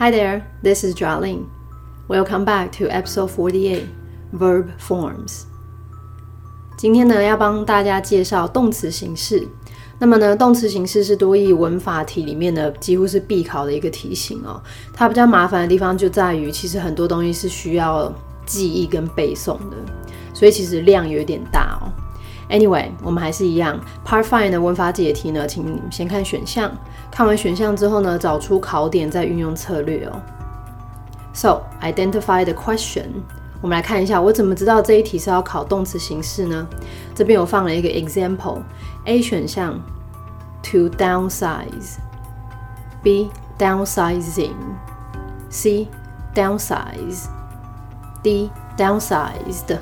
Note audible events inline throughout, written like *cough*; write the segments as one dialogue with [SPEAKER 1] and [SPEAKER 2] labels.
[SPEAKER 1] Hi there, this is Jolin. Welcome back to episode forty-eight, verb forms. 今天呢，要帮大家介绍动词形式。那么呢，动词形式是多义文法题里面的几乎是必考的一个题型哦。它比较麻烦的地方就在于，其实很多东西是需要记忆跟背诵的，所以其实量有点大哦。Anyway，我们还是一样，Part Five 的文法解题呢，请你们先看选项，看完选项之后呢，找出考点，再运用策略哦。So identify the question。我们来看一下，我怎么知道这一题是要考动词形式呢？这边我放了一个 example，A 选项 to downsize，B downsizing，C downsize，D downsized。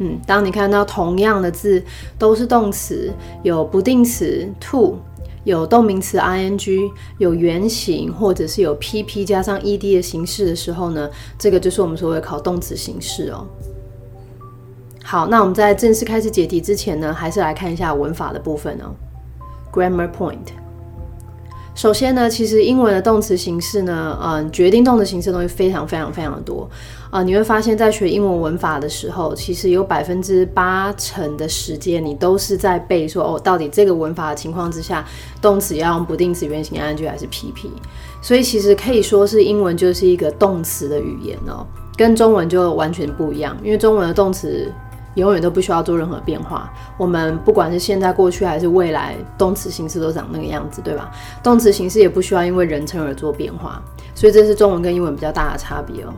[SPEAKER 1] 嗯，当你看到同样的字都是动词，有不定词 to。有动名词 ing，有原形或者是有 pp 加上 ed 的形式的时候呢，这个就是我们所谓考动词形式哦。好，那我们在正式开始解题之前呢，还是来看一下文法的部分哦。Grammar point。首先呢，其实英文的动词形式呢，嗯，决定动词形式的东西非常非常非常的多啊。你会发现在学英文文法的时候，其实有百分之八成的时间你都是在背说哦，到底这个文法的情况之下，动词要用不定词原形 ing 还是 pp。所以其实可以说是英文就是一个动词的语言哦，跟中文就完全不一样，因为中文的动词。永远都不需要做任何变化。我们不管是现在、过去还是未来，动词形式都长那个样子，对吧？动词形式也不需要因为人称而做变化，所以这是中文跟英文比较大的差别哦。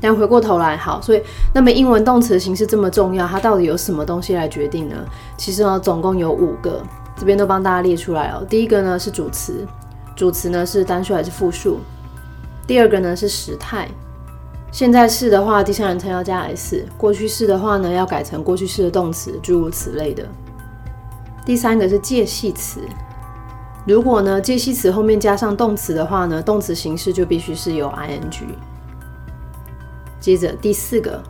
[SPEAKER 1] 但回过头来，好，所以那么英文动词形式这么重要，它到底有什么东西来决定呢？其实呢，总共有五个，这边都帮大家列出来哦。第一个呢是主词，主词呢是单数还是复数？第二个呢是时态。现在式的话，第三人称要加 s；过去式的话呢，要改成过去式的动词，诸如此类的。第三个是介系词，如果呢介系词后面加上动词的话呢，动词形式就必须是有 ing。接着第四个，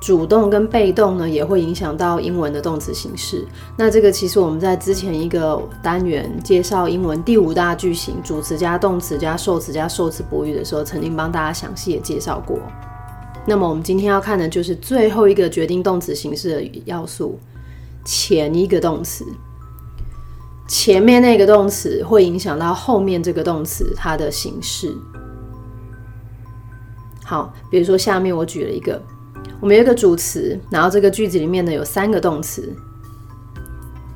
[SPEAKER 1] 主动跟被动呢也会影响到英文的动词形式。那这个其实我们在之前一个单元介绍英文第五大句型，主词加动词加受词加受词补语的时候，曾经帮大家详细的介绍过。那么我们今天要看的就是最后一个决定动词形式的要素，前一个动词。前面那个动词会影响到后面这个动词它的形式。好，比如说下面我举了一个，我们有一个主词，然后这个句子里面呢有三个动词。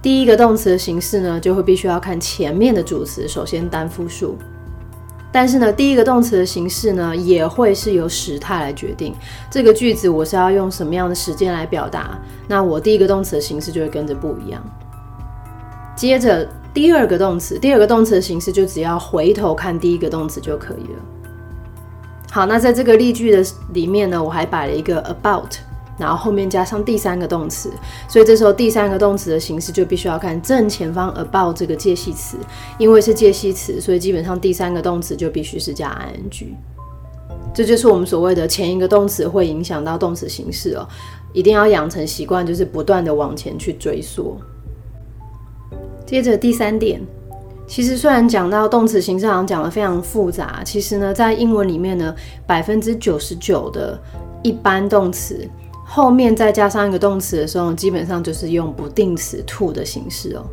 [SPEAKER 1] 第一个动词的形式呢，就会必须要看前面的主词，首先单复数。但是呢，第一个动词的形式呢，也会是由时态来决定。这个句子我是要用什么样的时间来表达，那我第一个动词的形式就会跟着不一样。接着第二个动词，第二个动词的形式就只要回头看第一个动词就可以了。好，那在这个例句的里面呢，我还摆了一个 about。然后后面加上第三个动词，所以这时候第三个动词的形式就必须要看正前方 about 这个介系词，因为是介系词，所以基本上第三个动词就必须是加 ing。这就是我们所谓的前一个动词会影响到动词形式哦，一定要养成习惯，就是不断的往前去追溯。接着第三点，其实虽然讲到动词形式好像讲的非常复杂，其实呢，在英文里面呢，百分之九十九的一般动词。后面再加上一个动词的时候，基本上就是用不定词 to 的形式哦。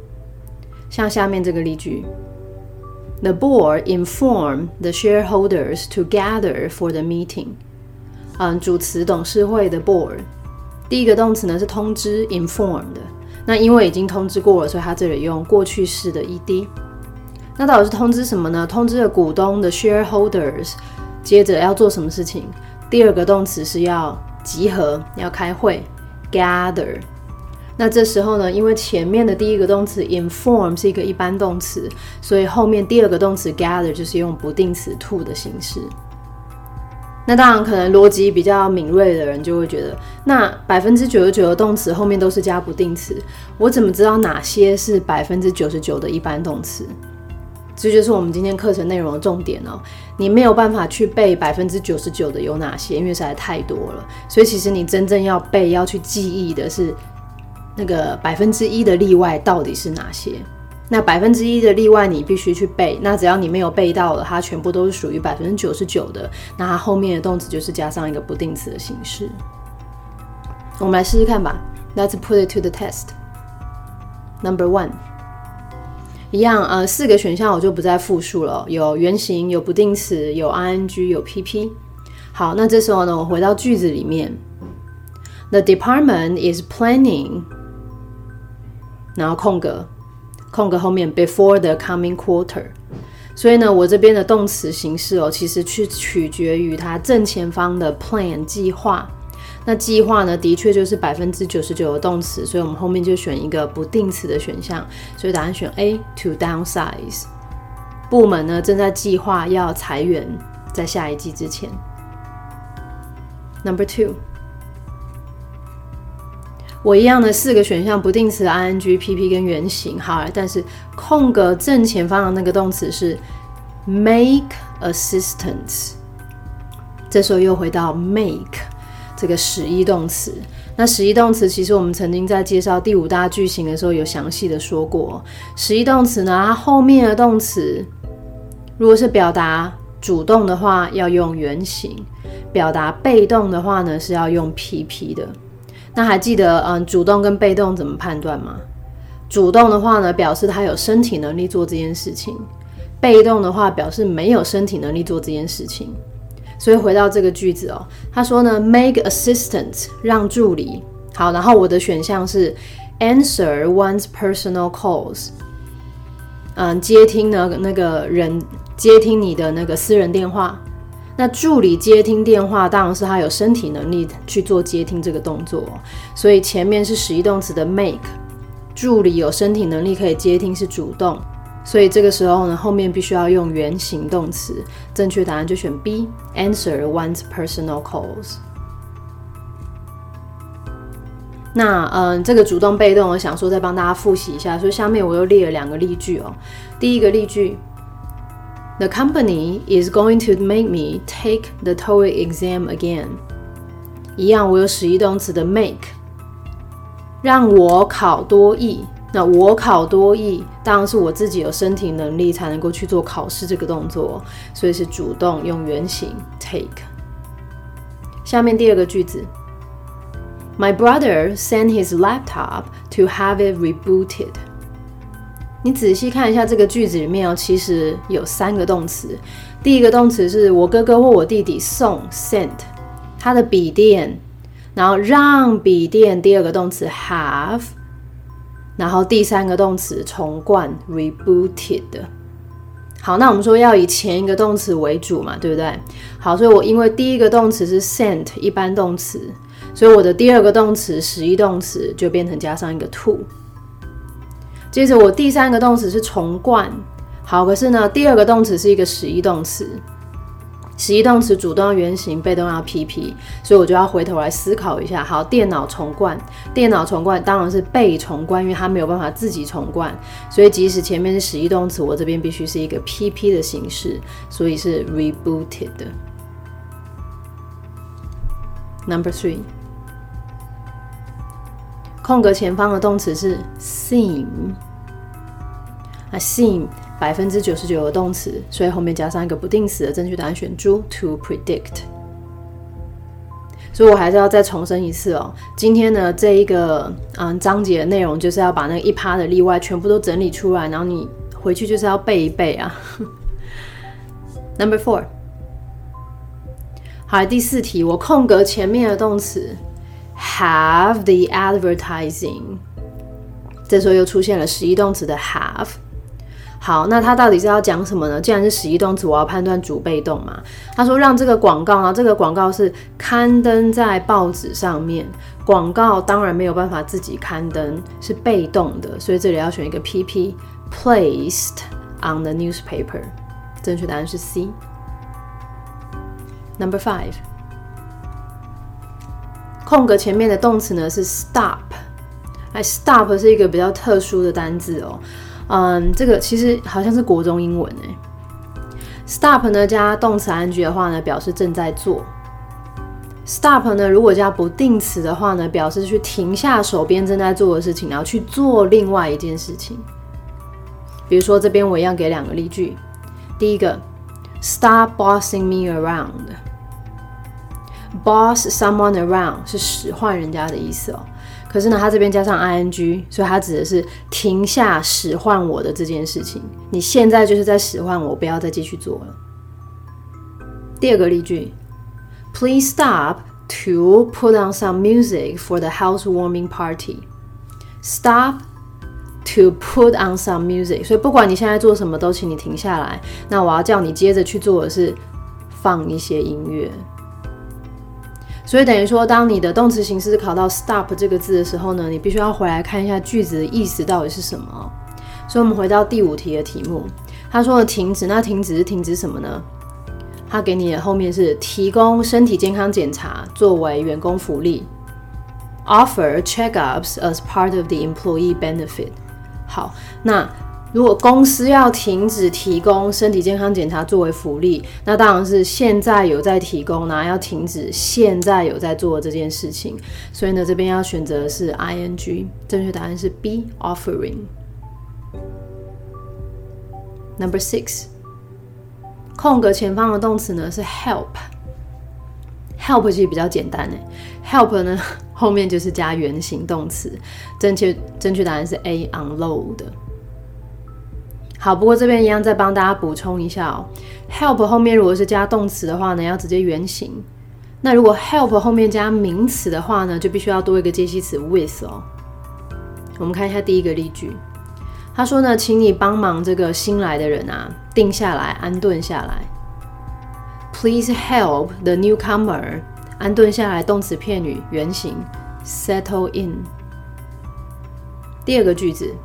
[SPEAKER 1] 像下面这个例句：The board informed the shareholders to gather for the meeting。嗯，主词董事会的 board，第一个动词呢是通知 informed。那因为已经通知过了，所以它这里用过去式的 ed。那到底是通知什么呢？通知了股东的 shareholders，接着要做什么事情？第二个动词是要。集合要开会，gather。那这时候呢，因为前面的第一个动词 inform 是一个一般动词，所以后面第二个动词 gather 就是用不定词 to 的形式。那当然，可能逻辑比较敏锐的人就会觉得，那百分之九十九的动词后面都是加不定词，我怎么知道哪些是百分之九十九的一般动词？这就是我们今天课程内容的重点哦。你没有办法去背百分之九十九的有哪些，因为实在太多了。所以其实你真正要背、要去记忆的是那个百分之一的例外到底是哪些。那百分之一的例外你必须去背。那只要你没有背到了，它全部都是属于百分之九十九的。那它后面的动词就是加上一个不定词的形式。我们来试试看吧。Let's put it to the test. Number one，一样呃，四个选项我就不再复述了。有原型，有不定词，有 ing，有 pp。好，那这时候呢，我回到句子里面，The department is planning，然后空格，空格后面 before the coming quarter。所以呢，我这边的动词形式哦，其实去取决于它正前方的 plan 计划。那计划呢，的确就是百分之九十九的动词，所以我们后面就选一个不定词的选项，所以答案选 A to downsize。部门呢正在计划要裁员，在下一季之前。Number two，我一样的四个选项，不定词 ing、pp 跟原形，好，但是空格正前方的那个动词是 make assistance，这时候又回到 make。这个使役动词，那使役动词其实我们曾经在介绍第五大句型的时候有详细的说过。使役动词呢，它后面的动词如果是表达主动的话，要用原形；表达被动的话呢，是要用 PP 的。那还记得嗯，主动跟被动怎么判断吗？主动的话呢，表示他有身体能力做这件事情；被动的话，表示没有身体能力做这件事情。所以回到这个句子哦，他说呢，make assistant 让助理。好，然后我的选项是 answer one's personal calls，嗯，接听呢那个人接听你的那个私人电话，那助理接听电话当然是他有身体能力去做接听这个动作，所以前面是实义动词的 make，助理有身体能力可以接听是主动。所以这个时候呢，后面必须要用原形动词。正确答案就选 B，answer one's personal calls。那嗯，这个主动被动，我想说再帮大家复习一下。所以下面我又列了两个例句哦。第一个例句：The company is going to make me take the TOEIC exam again。一样，我有使役动词的 make，让我考多译。那我考多译，当然是我自己有身体能力才能够去做考试这个动作，所以是主动用原形 take。下面第二个句子，My brother sent his laptop to have it rebooted。你仔细看一下这个句子里面哦，其实有三个动词。第一个动词是我哥哥或我弟弟送 sent 他的笔电，然后让笔电。第二个动词 have。然后第三个动词重灌 rebooted。好，那我们说要以前一个动词为主嘛，对不对？好，所以我因为第一个动词是 sent 一般动词，所以我的第二个动词实义动词就变成加上一个 to。接着我第三个动词是重灌，好，可是呢，第二个动词是一个实义动词。实义动词主动要原形，被动要 PP，所以我就要回头来思考一下。好，电脑重灌，电脑重灌当然是被重灌，因为它没有办法自己重灌，所以即使前面是实义动词，我这边必须是一个 PP 的形式，所以是 rebooted。Number three，空格前方的动词是 seem，啊 seem。百分之九十九的动词，所以后面加上一个不定时的正确答案选 to predict。所以我还是要再重申一次哦，今天呢这一个嗯章节的内容就是要把那一趴的例外全部都整理出来，然后你回去就是要背一背啊。Number four，好，第四题，我空格前面的动词 have the advertising，这时候又出现了实义动词的 have。好，那他到底是要讲什么呢？既然是使役动词，我要判断主被动嘛。他说让这个广告啊，这个广告是刊登在报纸上面，广告当然没有办法自己刊登，是被动的，所以这里要选一个 PP，placed on the newspaper。正确答案是 C。Number five，空格前面的动词呢是 stop，哎，stop 是一个比较特殊的单字哦。嗯，这个其实好像是国中英文诶。Stop 呢加动词 ing 的话呢，表示正在做。Stop 呢如果加不定词的话呢，表示去停下手边正在做的事情，然后去做另外一件事情。比如说这边我一样给两个例句。第一个，Stop bossing me around。Boss someone around 是使唤人家的意思哦。可是呢，它这边加上 ing，所以它指的是停下使唤我的这件事情。你现在就是在使唤我，不要再继续做了。第二个例句，Please stop to put on some music for the housewarming party. Stop to put on some music。所以不管你现在做什么，都请你停下来。那我要叫你接着去做的是放一些音乐。所以等于说，当你的动词形式考到 stop 这个字的时候呢，你必须要回来看一下句子的意思到底是什么。所以，我们回到第五题的题目，他说的停止，那停止是停止什么呢？他给你的后面是提供身体健康检查作为员工福利，offer checkups as part of the employee benefit。好，那。如果公司要停止提供身体健康检查作为福利，那当然是现在有在提供呢，要停止现在有在做这件事情。所以呢，这边要选择是 ing，正确答案是 B offering。Number six，空格前方的动词呢是 help，help 其实比较简单诶，help 呢 *laughs* 后面就是加原形动词，正确正确答案是 A unload。好，不过这边一样再帮大家补充一下哦。help 后面如果是加动词的话呢，要直接原形。那如果 help 后面加名词的话呢，就必须要多一个介系词 with 哦。我们看一下第一个例句，他说呢，请你帮忙这个新来的人啊，定下来，安顿下来。Please help the newcomer 安顿下来，动词片语原形 settle in。第二个句子。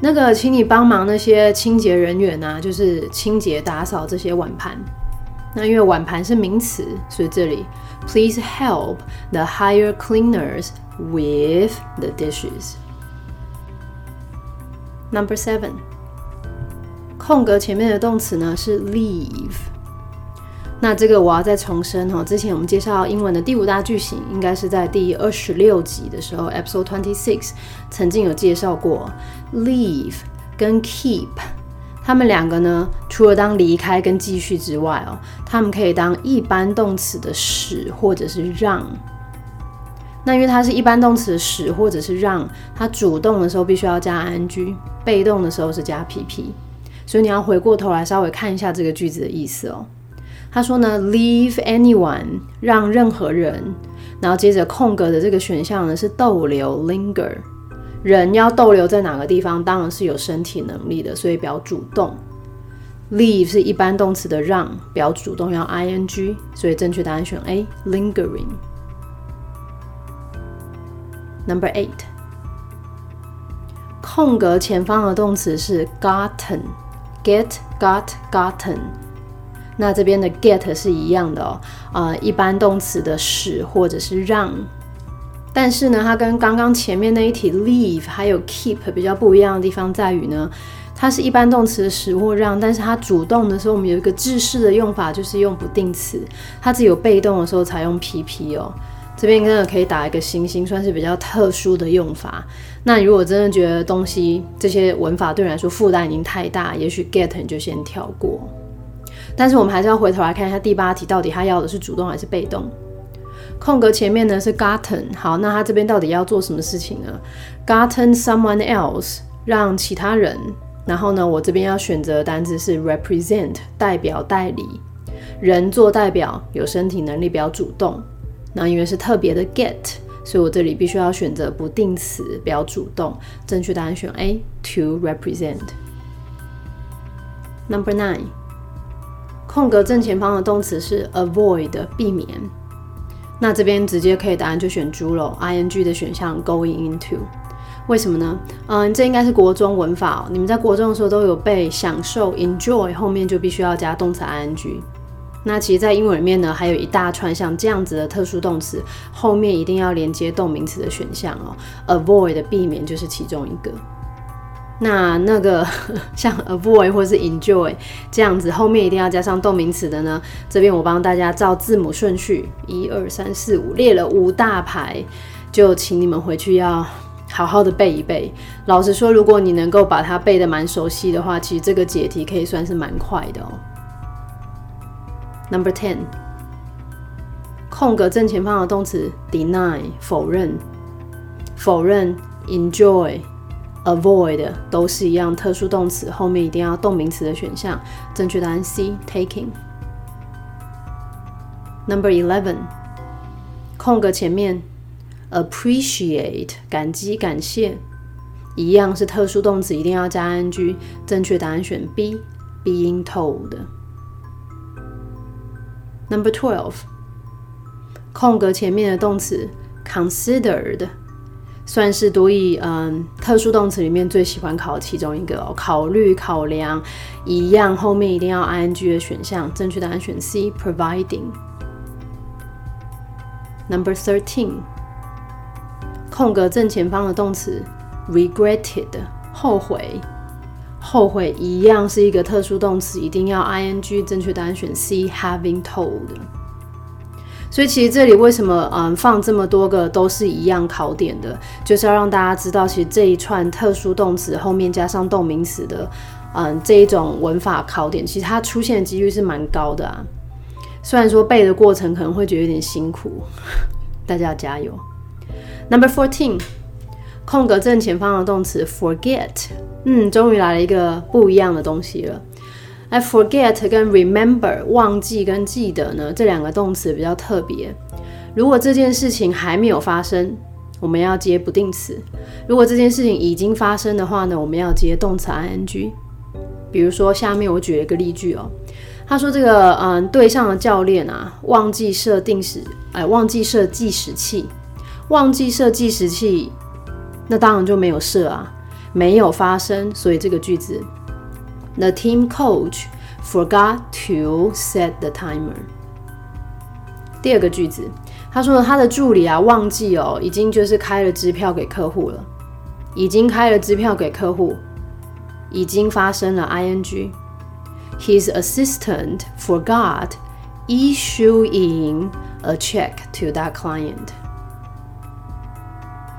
[SPEAKER 1] 那个，请你帮忙那些清洁人员啊，就是清洁打扫这些碗盘。那因为碗盘是名词，所以这里 please help the higher cleaners with the dishes. Number seven，空格前面的动词呢是 leave。那这个我要再重申哈，之前我们介绍英文的第五大句型，应该是在第二十六集的时候，episode twenty six，曾经有介绍过，leave 跟 keep，他们两个呢，除了当离开跟继续之外哦，他们可以当一般动词的使或者是让。那因为它是一般动词的使或者是让，它主动的时候必须要加 ing，被动的时候是加 pp，所以你要回过头来稍微看一下这个句子的意思哦。他说呢，leave anyone 让任何人，然后接着空格的这个选项呢是逗留 linger，人要逗留在哪个地方，当然是有身体能力的，所以表主动。leave 是一般动词的让，表主动要 ing，所以正确答案选 A lingering。Number eight，空格前方的动词是 gotten，get got gotten。那这边的 get 是一样的哦，呃，一般动词的使或者是让，但是呢，它跟刚刚前面那一题 leave 还有 keep 比较不一样的地方在于呢，它是一般动词的使或让，但是它主动的时候，我们有一个制式的用法，就是用不定词，它只有被动的时候才用 pp 哦。这边真的可以打一个星星，算是比较特殊的用法。那如果真的觉得东西这些文法对你来说负担已经太大，也许 get 你就先跳过。但是我们还是要回头来看一下第八题，到底他要的是主动还是被动？空格前面呢是 gotten，好，那他这边到底要做什么事情呢？gotten someone else，让其他人。然后呢，我这边要选择的单词是 represent，代表代理。人做代表，有身体能力，比较主动。那因为是特别的 get，所以我这里必须要选择不定词，比较主动。正确答案选 A，to represent。Number nine。空格正前方的动词是 avoid 避免，那这边直接可以答案就选猪喽，ing 的选项 going into，为什么呢？嗯，这应该是国中文法哦，你们在国中的时候都有被享受 enjoy 后面就必须要加动词 ing，那其实，在英文里面呢，还有一大串像这样子的特殊动词，后面一定要连接动名词的选项哦，avoid 避免就是其中一个。那那个 *laughs* 像 avoid 或是 enjoy 这样子，后面一定要加上动名词的呢？这边我帮大家照字母顺序，一二三四五列了五大排，就请你们回去要好好的背一背。老实说，如果你能够把它背得蛮熟悉的话，其实这个解题可以算是蛮快的哦。Number ten，空格正前方的动词 deny 否认，否认 enjoy avoid 都是一样，特殊动词后面一定要动名词的选项。正确答案 C taking。Number eleven，空格前面 appreciate 感激感谢，一样是特殊动词，一定要加 ing。正确答案选 B being told。Number twelve，空格前面的动词 considered，算是多义嗯特殊动词里面最喜欢考其中一个哦。考虑、考量，一样后面一定要 ing 的选项。正确答案选 C providing。Number thirteen，空格正前方的动词 regretted，后悔。后悔一样是一个特殊动词，一定要 ing。正确答案选 C，having told。所以其实这里为什么嗯放这么多个都是一样考点的，就是要让大家知道，其实这一串特殊动词后面加上动名词的嗯这一种文法考点，其实它出现的几率是蛮高的啊。虽然说背的过程可能会觉得有点辛苦，*laughs* 大家要加油。Number fourteen。空格正前方的动词 forget，嗯，终于来了一个不一样的东西了。哎，forget 跟 remember 忘记跟记得呢，这两个动词比较特别。如果这件事情还没有发生，我们要接不定词；如果这件事情已经发生的话呢，我们要接动词 ing。比如说，下面我举了一个例句哦，他说这个嗯，队上的教练啊，忘记设定时，哎，忘记设计时器，忘记设计时器。那当然就没有设啊，没有发生，所以这个句子 ，The team coach forgot to set the timer。第二个句子，他说他的助理啊忘记哦，已经就是开了支票给客户了，已经开了支票给客户，已经发生了 ing。His assistant forgot issuing a check to that client。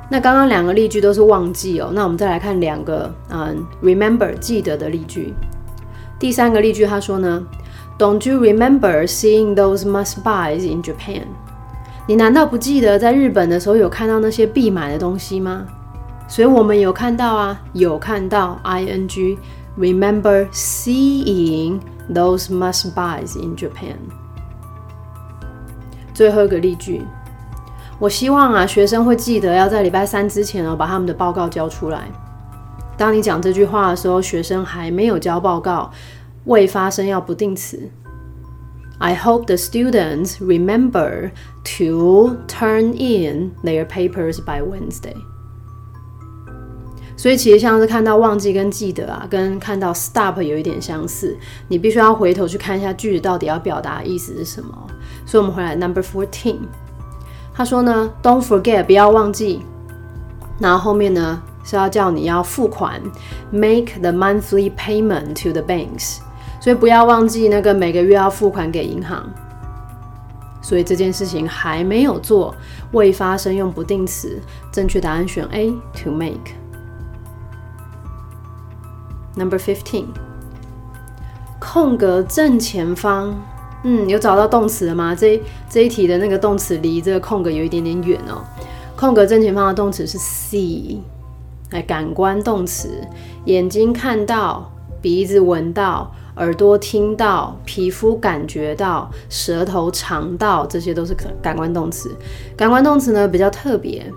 [SPEAKER 1] 那刚刚两个例句都是忘记哦，那我们再来看两个嗯，remember 记得的例句。 第三个例句他说呢，Don't you remember seeing those must-buys in Japan？你难道不记得在日本的时候有看到那些必买的东西吗？所以我们有看到啊，有看到 ing remember seeing those must-buys in Japan。最后一个例句。我希望啊，学生会记得要在礼拜三之前哦，把他们的报告交出来。当你讲这句话的时候，学生还没有交报告，未发生要不定词。I hope the students remember to turn in their papers by Wednesday。所以其实像是看到忘记跟记得啊，跟看到 stop 有一点相似。你必须要回头去看一下句子到底要表达的意思是什么。所以我们回来 number fourteen。他说呢，Don't forget，不要忘记。然后后面呢是要叫你要付款，make the monthly payment to the banks。所以不要忘记那个每个月要付款给银行。所以这件事情还没有做，未发生用不定词。正确答案选 A，to make。Number fifteen，空格正前方。嗯，有找到动词了吗？这这一题的那个动词离这个空格有一点点远哦。空格正前方的动词是 see，哎，感官动词，眼睛看到，鼻子闻到，耳朵听到，皮肤感觉到，舌头尝到，这些都是感官动词。感官动词呢比较特别，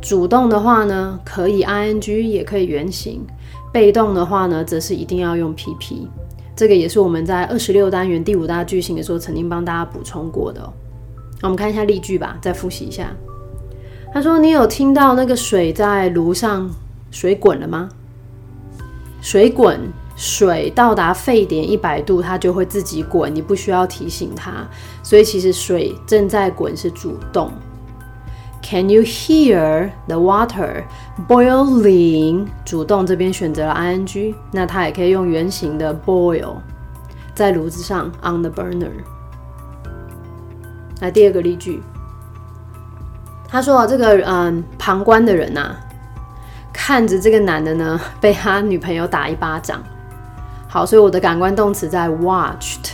[SPEAKER 1] 主动的话呢可以 ing，也可以原形；被动的话呢则是一定要用 pp。这个也是我们在二十六单元第五大句型的时候曾经帮大家补充过的。我们看一下例句吧，再复习一下。他说：“你有听到那个水在炉上水滚了吗？水滚，水到达沸点一百度，它就会自己滚，你不需要提醒它。所以其实水正在滚是主动。” Can you hear the water boiling？主动这边选择了 ing，那它也可以用原形的 boil，在炉子上 on the burner。来第二个例句，他说这个嗯，旁观的人呐，看着这个男的呢 *laughs* 被他女朋友打一巴掌。好，所以我的感官动词在 watched。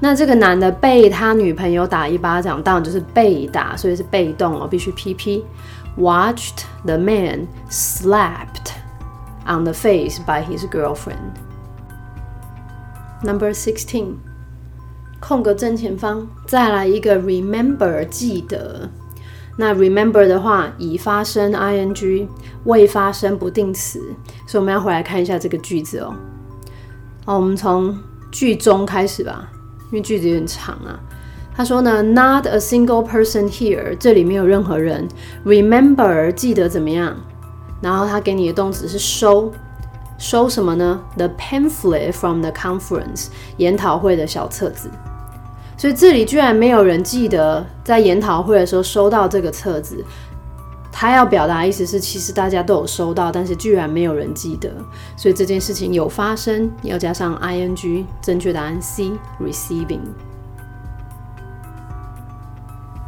[SPEAKER 1] 那这个男的被他女朋友打一巴掌，当然就是被打，所以是被动哦，必须 PP。Watched the man slapped on the face by his girlfriend. Number sixteen，空格正前方再来一个 remember 记得。那 remember 的话，已发生 ing，未发生不定词，所以我们要回来看一下这个句子哦。好，我们从句中开始吧，因为句子有点长啊。他说呢，Not a single person here，这里没有任何人。Remember，记得怎么样？然后他给你的动词是收，收什么呢？The pamphlet from the conference，研讨会的小册子。所以这里居然没有人记得在研讨会的时候收到这个册子。他要表达意思是，其实大家都有收到，但是居然没有人记得。所以这件事情有发生，要加上 ing，正确答案 C，receiving。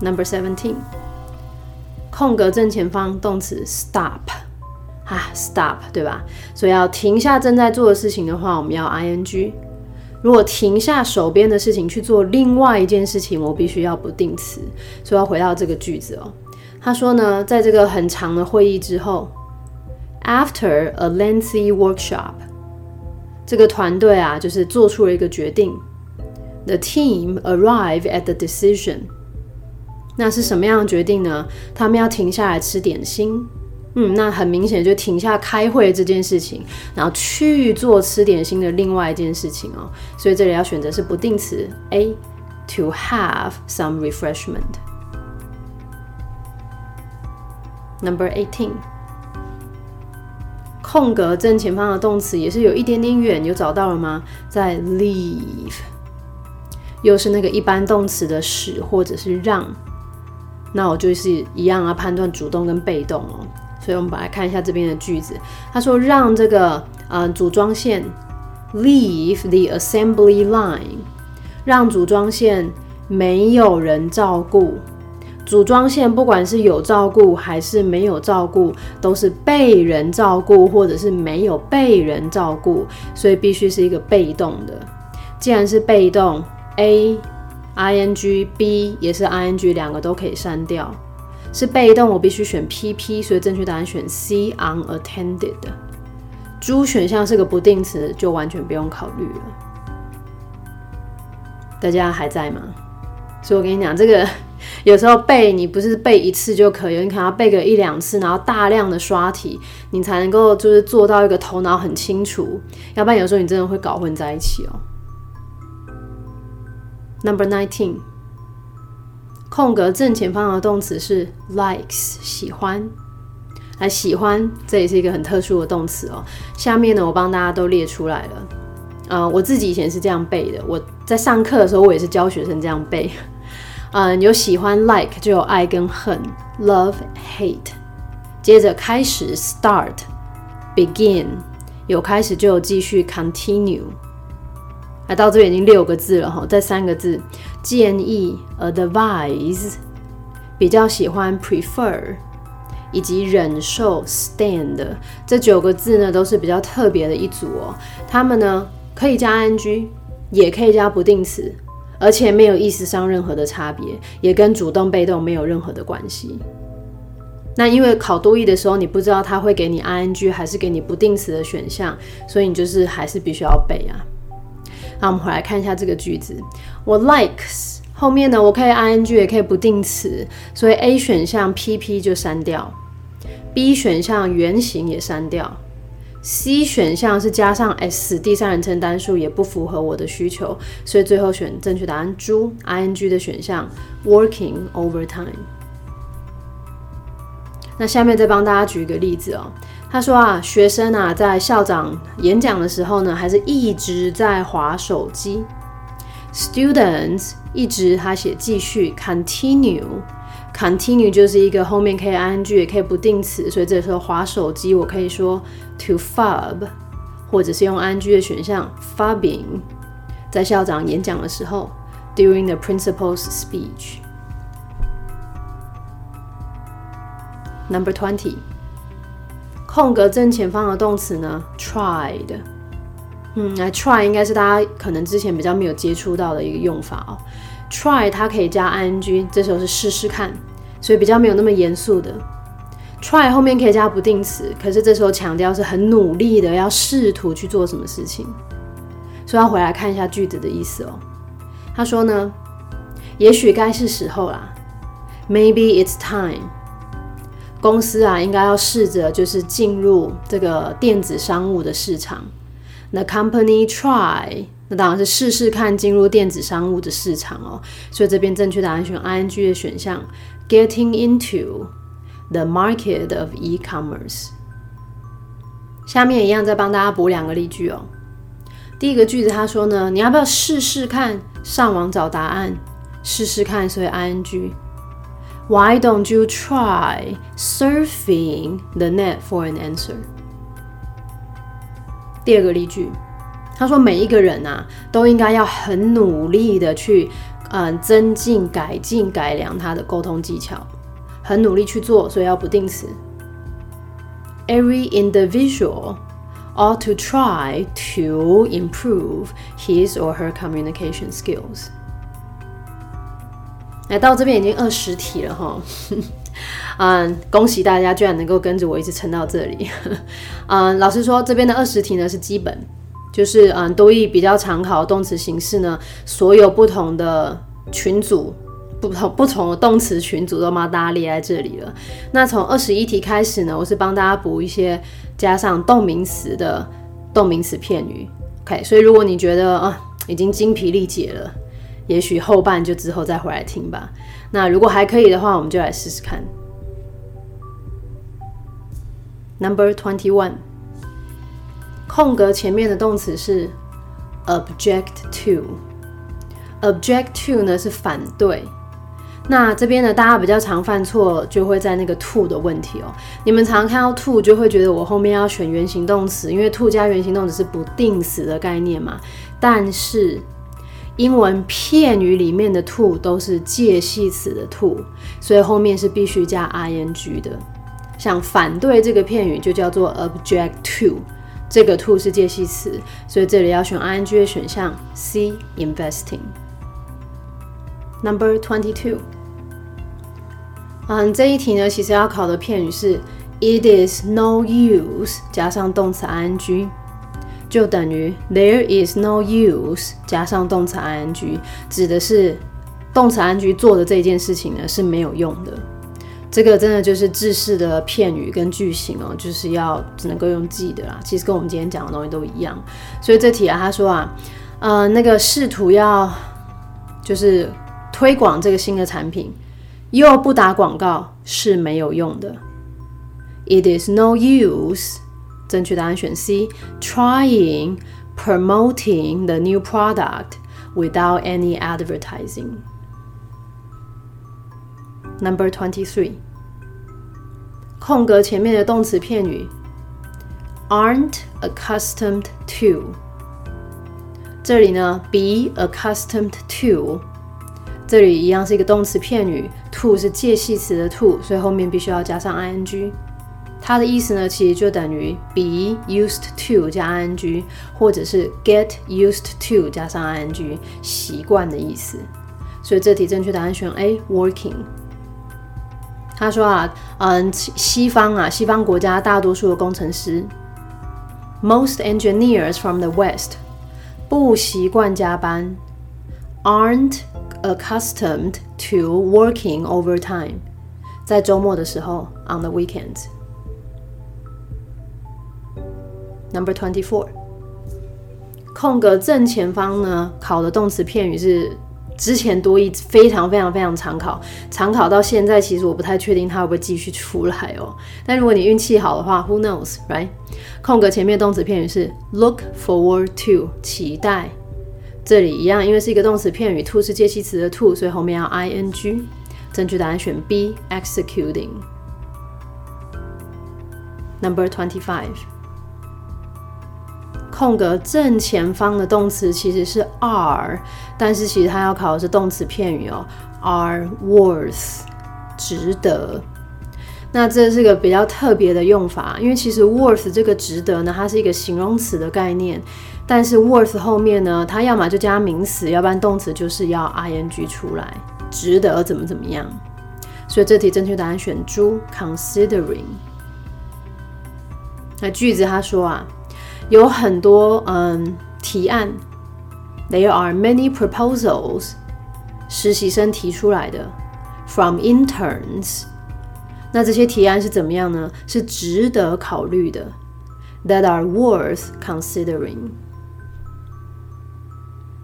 [SPEAKER 1] Number seventeen，空格正前方动词 stop，啊，stop 对吧？所以要停下正在做的事情的话，我们要 ing。如果停下手边的事情去做另外一件事情，我必须要不定词。所以要回到这个句子哦。他说呢，在这个很长的会议之后，after a lengthy workshop，这个团队啊，就是做出了一个决定。The team arrive at the decision。那是什么样的决定呢？他们要停下来吃点心。嗯，那很明显就停下开会这件事情，然后去做吃点心的另外一件事情哦。所以这里要选择是不定词 A，to have some refreshment。Number eighteen，空格正前方的动词也是有一点点远，有找到了吗？在 leave，又是那个一般动词的使或者是让。那我就是一样啊，判断主动跟被动哦。所以我们把来看一下这边的句子。他说让这个呃组装线 leave the assembly line，让组装线没有人照顾。组装线不管是有照顾还是没有照顾，都是被人照顾或者是没有被人照顾，所以必须是一个被动的。既然是被动，A。ing b 也是 ing，两个都可以删掉。是被动，我必须选 pp，所以正确答案选 C unattended。猪选项是个不定词，就完全不用考虑了。大家还在吗？所以我跟你讲，这个有时候背你不是背一次就可以，你可能要背个一两次，然后大量的刷题，你才能够就是做到一个头脑很清楚。要不然有时候你真的会搞混在一起哦。Number nineteen，空格正前方的动词是 likes，喜欢。来，喜欢，这也是一个很特殊的动词哦。下面呢，我帮大家都列出来了。呃，我自己以前是这样背的。我在上课的时候，我也是教学生这样背。嗯，*laughs* 有喜欢 like 就有爱跟恨，love hate。接着开始 start，begin，有开始就有继续 continue。来到这边已经六个字了哈，再三个字，建议 advise，比较喜欢 prefer，以及忍受 stand，这九个字呢都是比较特别的一组哦。它们呢可以加 ing，也可以加不定词，而且没有意思上任何的差别，也跟主动被动没有任何的关系。那因为考多义的时候，你不知道他会给你 ing 还是给你不定词的选项，所以你就是还是必须要背啊。那我们回来看一下这个句子，我 likes 后面呢，我可以 ing 也可以不定词，所以 A 选项 pp 就删掉，B 选项原型也删掉，C 选项是加上 s 第三人称单数也不符合我的需求，所以最后选正确答案猪 ing 的选项 working overtime。那下面再帮大家举一个例子哦。他说啊，学生啊，在校长演讲的时候呢，还是一直在划手机。Students 一直他写继续，continue，continue 就是一个后面可以 ing 也可以不定词，所以这时候划手机，我可以说 to fub，或者是用 ing 的选项 fubbing，在校长演讲的时候，during the principal's speech。Number twenty，空格正前方的动词呢，tried。嗯，来 try 应该是大家可能之前比较没有接触到的一个用法哦。try 它可以加 ing，这时候是试试看，所以比较没有那么严肃的。try 后面可以加不定词，可是这时候强调是很努力的，要试图去做什么事情。所以要回来看一下句子的意思哦。他说呢，也许该是时候啦，Maybe it's time。公司啊，应该要试着就是进入这个电子商务的市场。那 company try，那当然是试试看进入电子商务的市场哦。所以这边正确答案选 ing 的选项，getting into the market of e-commerce。下面一样再帮大家补两个例句哦。第一个句子他说呢，你要不要试试看上网找答案？试试看，所以 ing。Why don't you try surfing the net for an answer？第二个例句，他说每一个人啊，都应该要很努力的去，嗯，增进、改进、改良他的沟通技巧，很努力去做，所以要不定词。Every individual ought to try to improve his or her communication skills。 来到这边已经二十题了哈。嗯，*laughs* 恭喜大家居然能够跟着我一直撑到这里。嗯，*laughs* 老实说，这边的二十题呢是基本，就是嗯，多义比较常考动词形式呢，所有不同的群组，不同不同的动词群组都把大家列在这里了。那从二十一题开始呢，我是帮大家补一些加上动名词的动名词片语。OK，所以如果你觉得啊已经精疲力竭了，也许后半就之后再回来听吧。那如果还可以的话，我们就来试试看。Number twenty one，空格前面的动词是 object to。object to 呢是反对。那这边呢，大家比较常犯错，就会在那个 to 的问题哦。你们常看到 to 就会觉得我后面要选原形动词，因为 to 加原形动词是不定时的概念嘛。但是英文片语里面的 to 都是介系词的 to，所以后面是必须加 ing 的。像反对这个片语就叫做 object to，这个 to 是介系词，所以这里要选 ing 的选项 C investing。Number twenty two，嗯，这一题呢其实要考的片语是 it is no use 加上动词 ing。就等于 there is no use 加上动词 ing，指的是动词 ing 做的这件事情呢是没有用的。这个真的就是制式的片语跟句型哦，就是要只能够用记的啦。其实跟我们今天讲的东西都一样。所以这题啊，他说啊，呃，那个试图要就是推广这个新的产品，又不打广告是没有用的。It is no use。正确答案选 C。Trying promoting the new product without any advertising. Number twenty three. 空格前面的动词片语 aren't accustomed to。这里呢，be accustomed to，这里一样是一个动词片语，to 是介系词的 to，所以后面必须要加上 ing。 它的意思呢，其实就等于 be used to 加 ing，或者是 get used to 加上 ing，习惯的意思。所以这题正确答案选 A，working。他说啊，嗯，西方啊，西方国家大多数的工程师，most engineers from the West，不习惯加班，aren't accustomed to working overtime，在周末的时候，on the weekends。Number twenty four，空格正前方呢，考的动词片语是之前多义非常非常非常常考，常考到现在，其实我不太确定它会不会继续出来哦。但如果你运气好的话，Who knows，right？空格前面动词片语是 look forward to，期待。这里一样，因为是一个动词片语，to 是介系词的 to，所以后面要 ing。正确答案选 B，executing。Number twenty five。空格正前方的动词其实是 are，但是其实它要考的是动词片语哦，are worth，值得。那这是个比较特别的用法，因为其实 worth 这个值得呢，它是一个形容词的概念，但是 worth 后面呢，它要么就加名词，要不然动词就是要 ing 出来，值得怎么怎么样。所以这题正确答案选猪，considering。那句子他说啊，有很多嗯提案，there are many proposals，实习生提出来的，from interns。那这些提案是怎么样呢？是值得考虑的，that are worth considering。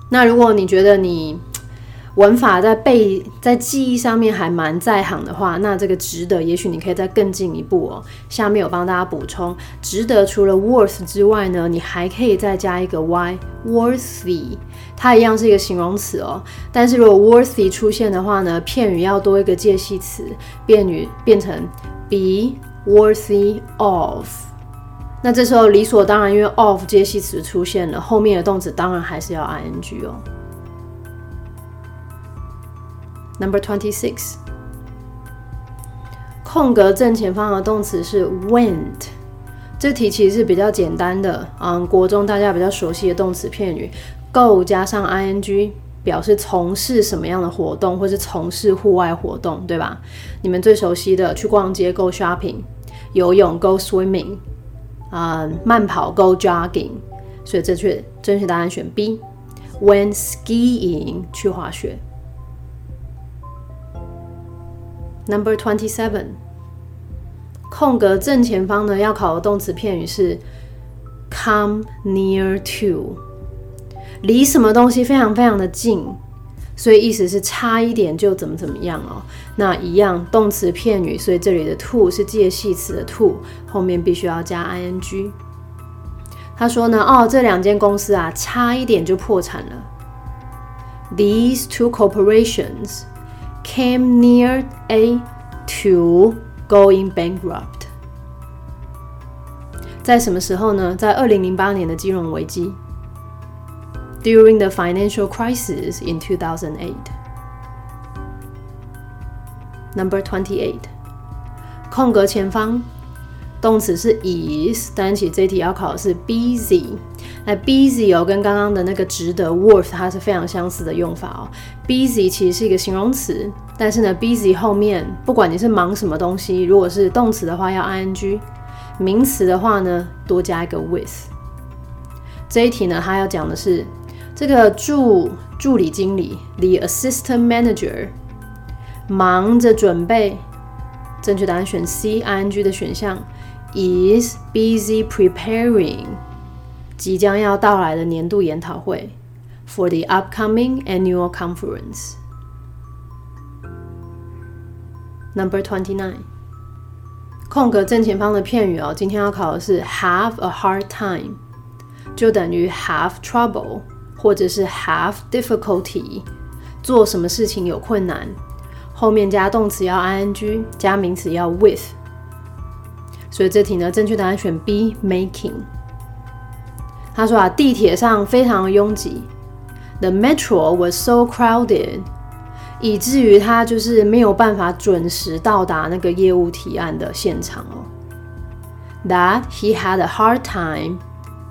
[SPEAKER 1] 那如果你觉得你文法在背在记忆上面还蛮在行的话，那这个值得，也许你可以再更进一步哦。下面有帮大家补充，值得除了 worth 之外呢，你还可以再加一个 y，worthy，它一样是一个形容词哦。但是如果 worthy 出现的话呢，片语要多一个介系词，变语变成 be worthy of。那这时候理所当然，因为 of 介系词出现了，后面的动词当然还是要 ing 哦。Number twenty six，空格正前方的动词是 went。这题其实是比较简单的，嗯，国中大家比较熟悉的动词片语，go 加上 ing 表示从事什么样的活动，或是从事户外活动，对吧？你们最熟悉的去逛街 go shopping，游泳 go swimming，啊，慢跑 go jogging。所以正确正确答案选 B，went skiing 去滑雪。Number twenty seven，空格正前方呢要考的动词片语是 come near to，离什么东西非常非常的近，所以意思是差一点就怎么怎么样哦。那一样动词片语，所以这里的 to 是介系词的 to，后面必须要加 ing。他说呢，哦，这两间公司啊，差一点就破产了。These two corporations. came near a to going bankrupt。在什么时候呢？在二零零八年的金融危机，during the financial crisis in 2008. Number twenty-eight，空格前方动词是 is，但其实这题要考的是 busy。那 busy 哦，跟刚刚的那个值得 worth 它是非常相似的用法哦。 Busy 其实是一个形容词，但是呢，busy 后面不管你是忙什么东西，如果是动词的话要 ing，名词的话呢多加一个 with。这一题呢，它要讲的是这个助助理经理 the assistant manager 忙着准备，正确答案选 C ing 的选项 is busy preparing。即将要到来的年度研讨会，for the upcoming annual conference. Number twenty nine，空格正前方的片语哦，今天要考的是 have a hard time，就等于 have trouble 或者是 have difficulty，做什么事情有困难，后面加动词要 ing，加名词要 with，所以这题呢，正确答案选 B making。他说啊，地铁上非常拥挤，The metro was so crowded，以至于他就是没有办法准时到达那个业务提案的现场哦。That he had a hard time，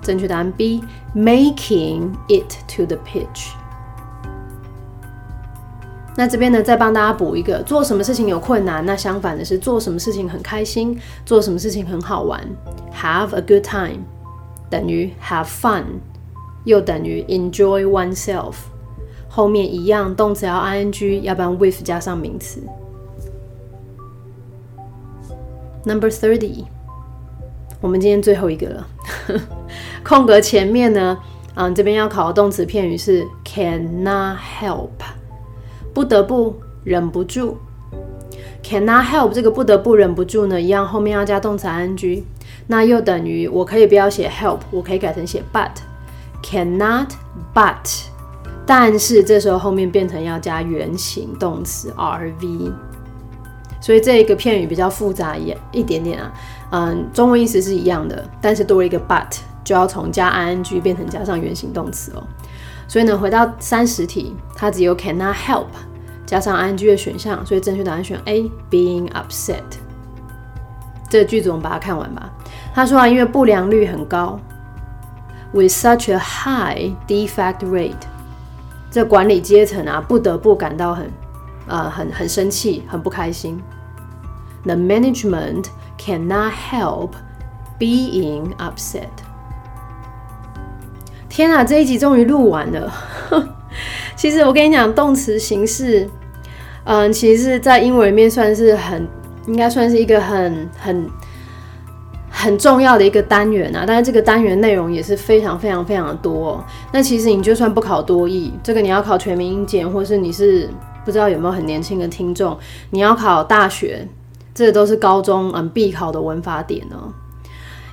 [SPEAKER 1] 正确答案 B，making it to the pitch。那这边呢，再帮大家补一个，做什么事情有困难，那相反的是做什么事情很开心，做什么事情很好玩，have a good time。等于 have fun，又等于 enjoy oneself。后面一样，动词要 ing，要不然 with 加上名词。Number thirty，我们今天最后一个了。*laughs* 空格前面呢，嗯，这边要考的动词片语是 cannot help，不得不，忍不住。cannot help 这个不得不忍不住呢，一样后面要加动词 ing。那又等于我可以不要写 help，我可以改成写 but Cannot but，但是这时候后面变成要加原形动词 rv，所以这一个片语比较复杂一一点点啊，嗯，中文意思是一样的，但是多了一个 but，就要从加 ing 变成加上原形动词哦。所以呢，回到三十题，它只有 cannot help 加上 ing 的选项，所以正确答案选 A，being upset。这个句子我们把它看完吧。他说啊，因为不良率很高，with such a high defect rate，这管理阶层啊不得不感到很呃很很生气，很不开心。The management cannot help being upset。天啊，这一集终于录完了。*laughs* 其实我跟你讲，动词形式，嗯，其实在英文里面算是很，应该算是一个很很很重要的一个单元啊。但是这个单元内容也是非常非常非常的多。那其实你就算不考多译，这个你要考全民英检，或是你是不知道有没有很年轻的听众，你要考大学，这都是高中嗯必考的文法点呢。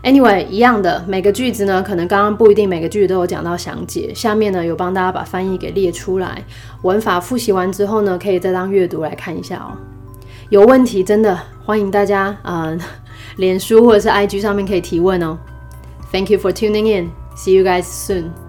[SPEAKER 1] Anyway，一样的，每个句子呢，可能刚刚不一定每个句子都有讲到详解。下面呢，有帮大家把翻译给列出来，文法复习完之后呢，可以再当阅读来看一下哦。有问题真的欢迎大家，嗯，脸书或者是 IG 上面可以提问哦。Thank you for tuning in. See you guys soon.